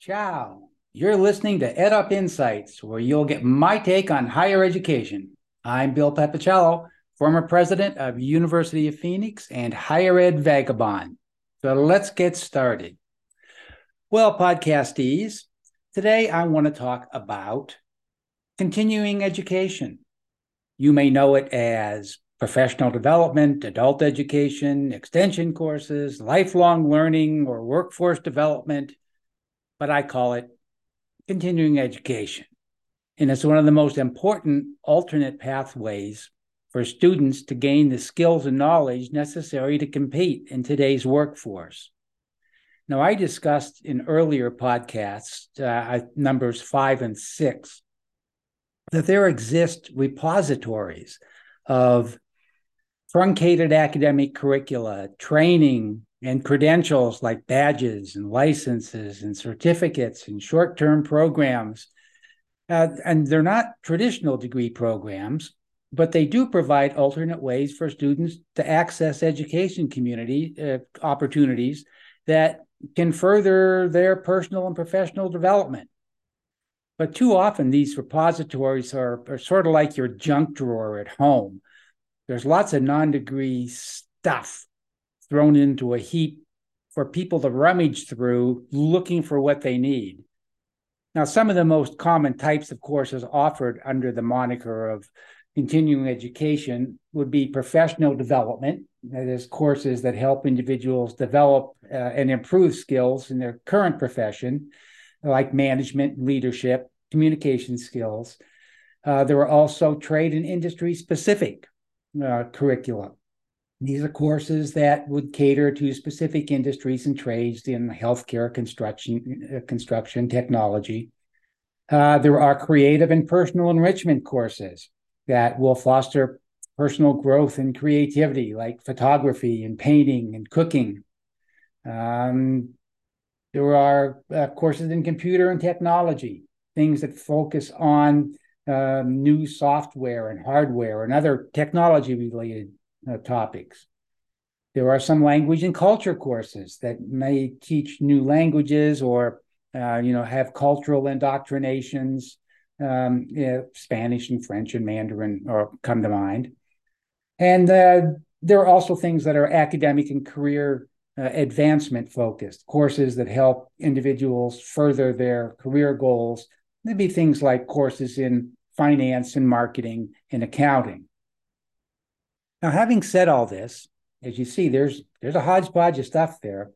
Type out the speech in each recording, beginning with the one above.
Ciao. You're listening to EdUp Insights, where you'll get my take on higher education. I'm Bill Pepicello, former president of University of Phoenix and Higher Ed Vagabond. So let's get started. Well, podcastees, today I want to talk about continuing education. You may know it as professional development, adult education, extension courses, lifelong learning, or workforce development, but I call it continuing education. And it's one of the most important alternate pathways for students to gain the skills and knowledge necessary to compete in today's workforce. Now, I discussed in earlier podcasts, uh, numbers five and six, that there exist repositories of truncated academic curricula, training, and credentials like badges and licenses and certificates and short term programs. Uh, and they're not traditional degree programs, but they do provide alternate ways for students to access education community uh, opportunities that can further their personal and professional development. But too often, these repositories are, are sort of like your junk drawer at home. There's lots of non degree stuff thrown into a heap for people to rummage through looking for what they need. Now, some of the most common types of courses offered under the moniker of continuing education would be professional development, that is, courses that help individuals develop uh, and improve skills in their current profession, like management, leadership, communication skills. Uh, there are also trade and industry specific uh, curricula these are courses that would cater to specific industries and trades in healthcare, construction, uh, construction, technology. Uh, there are creative and personal enrichment courses that will foster personal growth and creativity, like photography and painting and cooking. Um, there are uh, courses in computer and technology, things that focus on uh, new software and hardware and other technology related uh, topics. There are some language and culture courses that may teach new languages or, uh, you know, have cultural indoctrinations. Um, Spanish and French and Mandarin come to mind. And uh, there are also things that are academic and career uh, advancement focused courses that help individuals further their career goals. There'd be things like courses in finance and marketing and accounting. Now, having said all this, as you see, there's there's a hodgepodge of stuff there.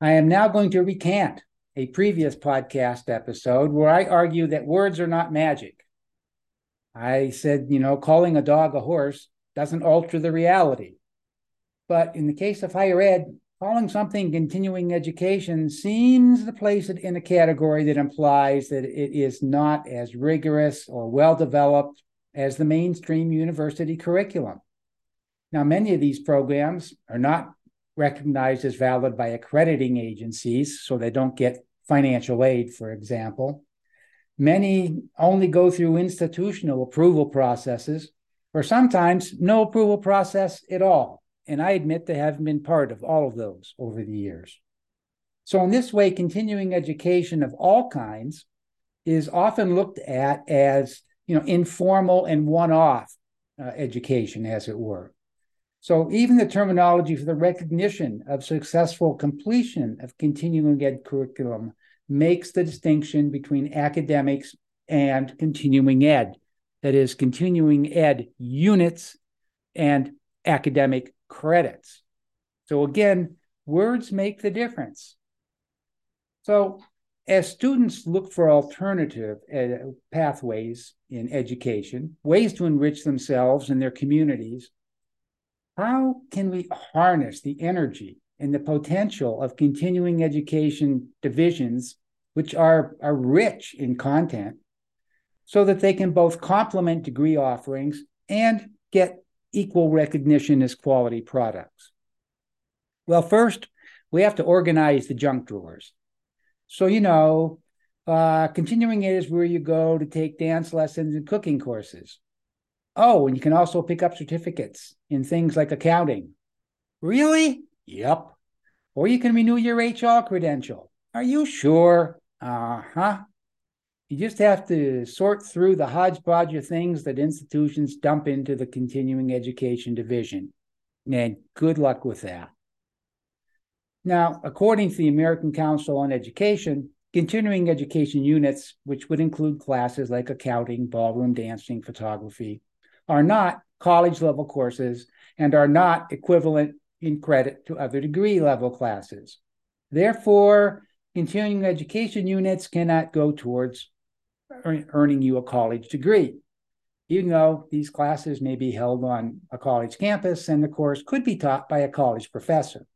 I am now going to recant a previous podcast episode where I argue that words are not magic. I said, you know, calling a dog a horse doesn't alter the reality. But in the case of higher ed, calling something continuing education seems to place it in a category that implies that it is not as rigorous or well developed as the mainstream university curriculum. Now, many of these programs are not recognized as valid by accrediting agencies, so they don't get financial aid, for example. Many only go through institutional approval processes, or sometimes no approval process at all. And I admit to having been part of all of those over the years. So, in this way, continuing education of all kinds is often looked at as you know informal and one-off uh, education, as it were. So even the terminology for the recognition of successful completion of continuing ed curriculum makes the distinction between academics and continuing ed. That is, continuing ed units and academic credits. So again, words make the difference. So as students look for alternative uh, pathways in education, ways to enrich themselves and their communities, how can we harness the energy and the potential of continuing education divisions, which are, are rich in content, so that they can both complement degree offerings and get equal recognition as quality products? Well, first, we have to organize the junk drawers. So, you know, uh, continuing is where you go to take dance lessons and cooking courses. Oh, and you can also pick up certificates in things like accounting. Really? Yep. Or you can renew your HR credential. Are you sure? Uh huh. You just have to sort through the hodgepodge of things that institutions dump into the continuing education division. And good luck with that. Now, according to the American Council on Education, continuing education units, which would include classes like accounting, ballroom dancing, photography, are not college level courses and are not equivalent in credit to other degree level classes. Therefore, continuing education units cannot go towards earning you a college degree. Even though these classes may be held on a college campus and the course could be taught by a college professor.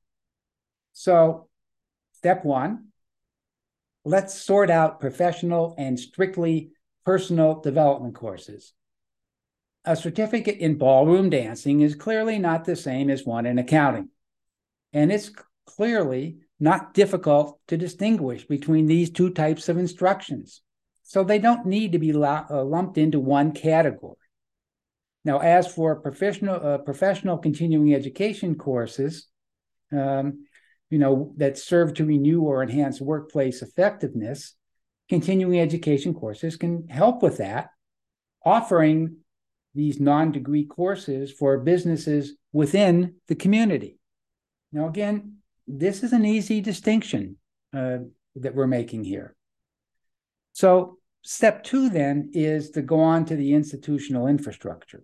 So, step one, let's sort out professional and strictly personal development courses. A certificate in ballroom dancing is clearly not the same as one in accounting. And it's clearly not difficult to distinguish between these two types of instructions. So they don't need to be uh, lumped into one category. Now, as for professional uh, professional continuing education courses, um, you know that serve to renew or enhance workplace effectiveness, continuing education courses can help with that, offering these non-degree courses for businesses within the community. Now, again, this is an easy distinction uh, that we're making here. So, step two then is to go on to the institutional infrastructure.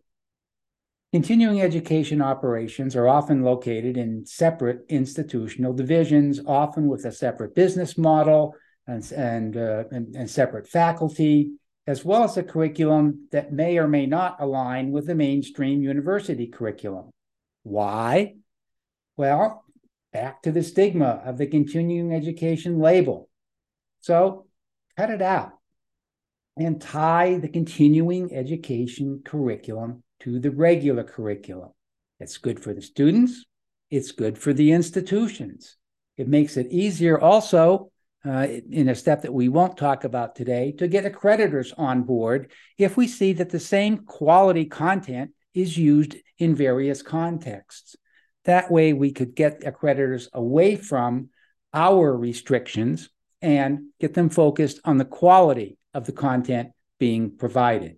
Continuing education operations are often located in separate institutional divisions, often with a separate business model and, and, uh, and, and separate faculty, as well as a curriculum that may or may not align with the mainstream university curriculum. Why? Well, back to the stigma of the continuing education label. So cut it out and tie the continuing education curriculum to the regular curriculum. It's good for the students, it's good for the institutions. It makes it easier also, uh, in a step that we won't talk about today, to get accreditors on board if we see that the same quality content is used in various contexts. That way, we could get accreditors away from our restrictions and get them focused on the quality of the content being provided.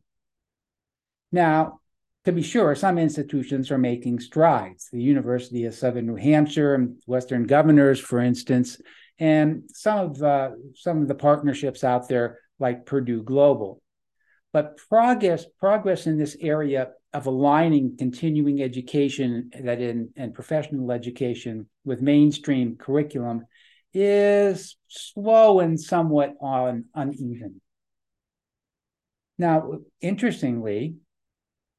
Now, to be sure, some institutions are making strides. The University of Southern New Hampshire and Western Governors, for instance, and some of uh, some of the partnerships out there, like Purdue Global. But progress progress in this area of aligning continuing education that in and professional education with mainstream curriculum is slow and somewhat on uneven. Now, interestingly,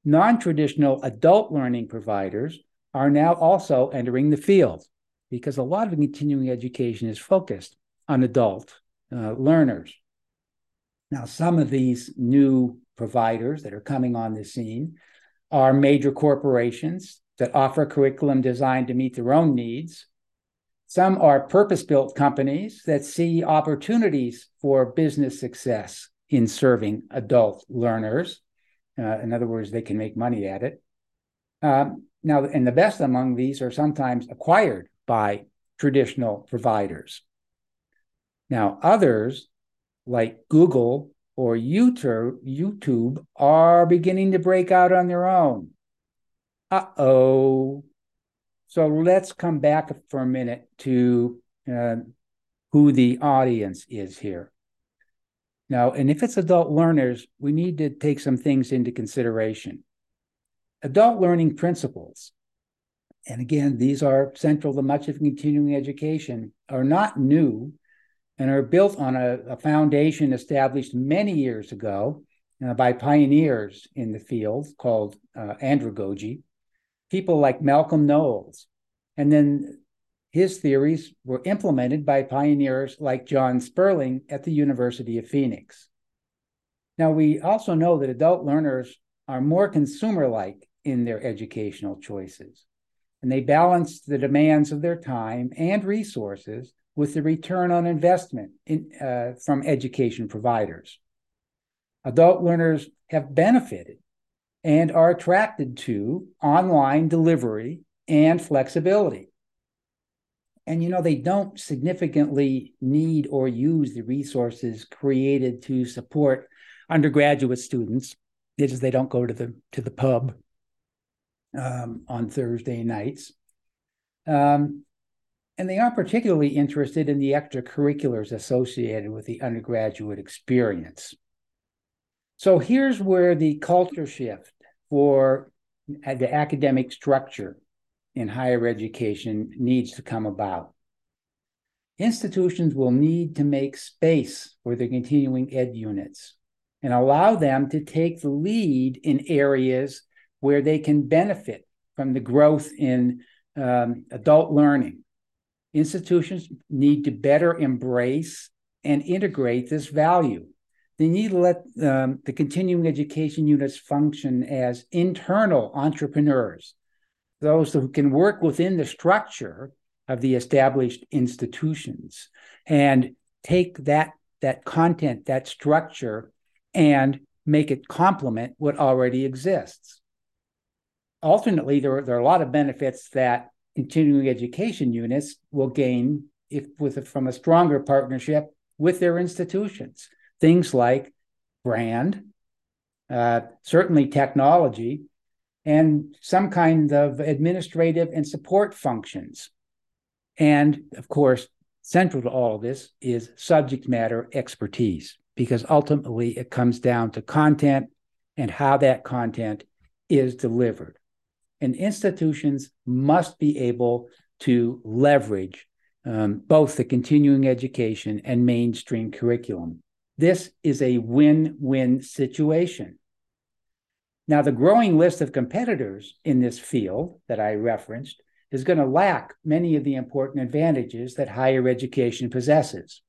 non traditional adult learning providers are now also entering the field because a lot of continuing education is focused on adult uh, learners. Now, some of these new providers that are coming on the scene are major corporations that offer curriculum designed to meet their own needs. Some are purpose built companies that see opportunities for business success in serving adult learners. Uh, in other words, they can make money at it. Um, now, and the best among these are sometimes acquired by traditional providers. Now, others like Google or YouTube, are beginning to break out on their own. Uh oh. So let's come back for a minute to uh, who the audience is here. Now, and if it's adult learners, we need to take some things into consideration. Adult learning principles, and again, these are central to much of continuing education, are not new and are built on a, a foundation established many years ago uh, by pioneers in the field called uh, andragogy, people like Malcolm Knowles. And then his theories were implemented by pioneers like John Sperling at the University of Phoenix. Now, we also know that adult learners are more consumer like in their educational choices, and they balance the demands of their time and resources with the return on investment in, uh, from education providers. Adult learners have benefited and are attracted to online delivery and flexibility. And you know they don't significantly need or use the resources created to support undergraduate students. Just they don't go to the to the pub um, on thursday nights. Um, and they aren't particularly interested in the extracurriculars associated with the undergraduate experience so here's where the culture shift for the academic structure in higher education needs to come about. Institutions will need to make space for the continuing ed units and allow them to take the lead in areas where they can benefit from the growth in um, adult learning. Institutions need to better embrace and integrate this value. They need to let um, the continuing education units function as internal entrepreneurs. Those who can work within the structure of the established institutions and take that that content that structure and make it complement what already exists. Alternately there are, there are a lot of benefits that continuing education units will gain if with a, from a stronger partnership with their institutions things like brand uh, certainly technology and some kind of administrative and support functions. And of course, central to all of this is subject matter expertise, because ultimately it comes down to content and how that content is delivered. And institutions must be able to leverage um, both the continuing education and mainstream curriculum. This is a win win situation. Now, the growing list of competitors in this field that I referenced is going to lack many of the important advantages that higher education possesses.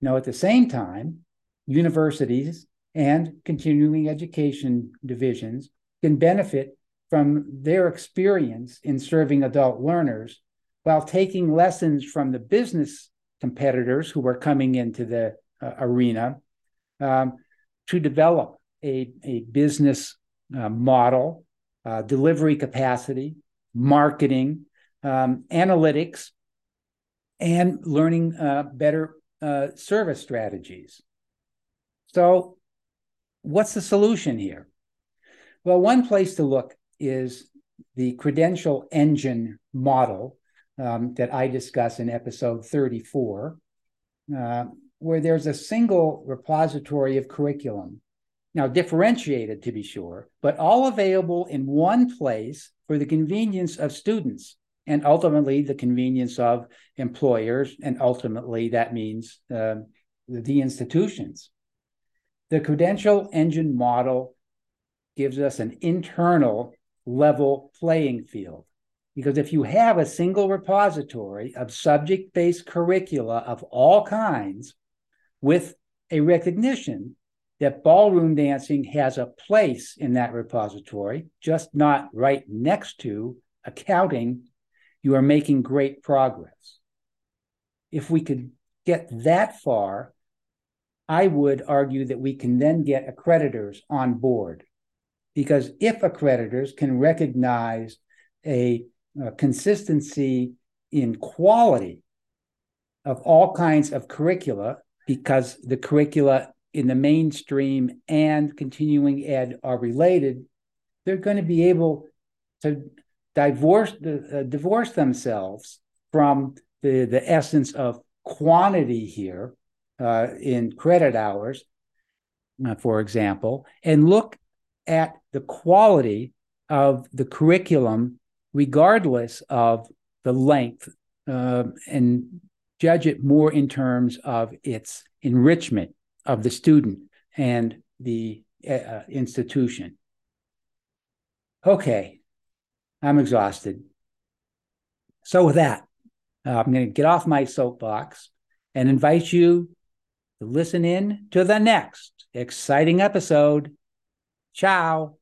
Now, at the same time, universities and continuing education divisions can benefit from their experience in serving adult learners while taking lessons from the business competitors who are coming into the arena um, to develop a, a business uh, model, uh, delivery capacity, marketing, um, analytics, and learning uh, better uh, service strategies. So, what's the solution here? Well, one place to look is the credential engine model um, that I discuss in episode 34, uh, where there's a single repository of curriculum now differentiated to be sure, but all available in one place for the convenience of students and ultimately the convenience of employers, and ultimately that means uh, the institutions. The credential engine model gives us an internal level playing field. Because if you have a single repository of subject based curricula of all kinds with a recognition that ballroom dancing has a place in that repository, just not right next to accounting, you are making great progress. If we could get that far, I would argue that we can then get accreditors on board. Because if accreditors can recognize a, a consistency in quality of all kinds of curricula, because the curricula in the mainstream and continuing ed are related, they're going to be able to divorce uh, divorce themselves from the the essence of quantity here uh, in credit hours, uh, for example, and look at the quality of the curriculum, regardless of the length, uh, and judge it more in terms of its enrichment of the student and the uh, uh, institution. Okay, I'm exhausted. So, with that, uh, I'm going to get off my soapbox and invite you to listen in to the next exciting episode. Ciao.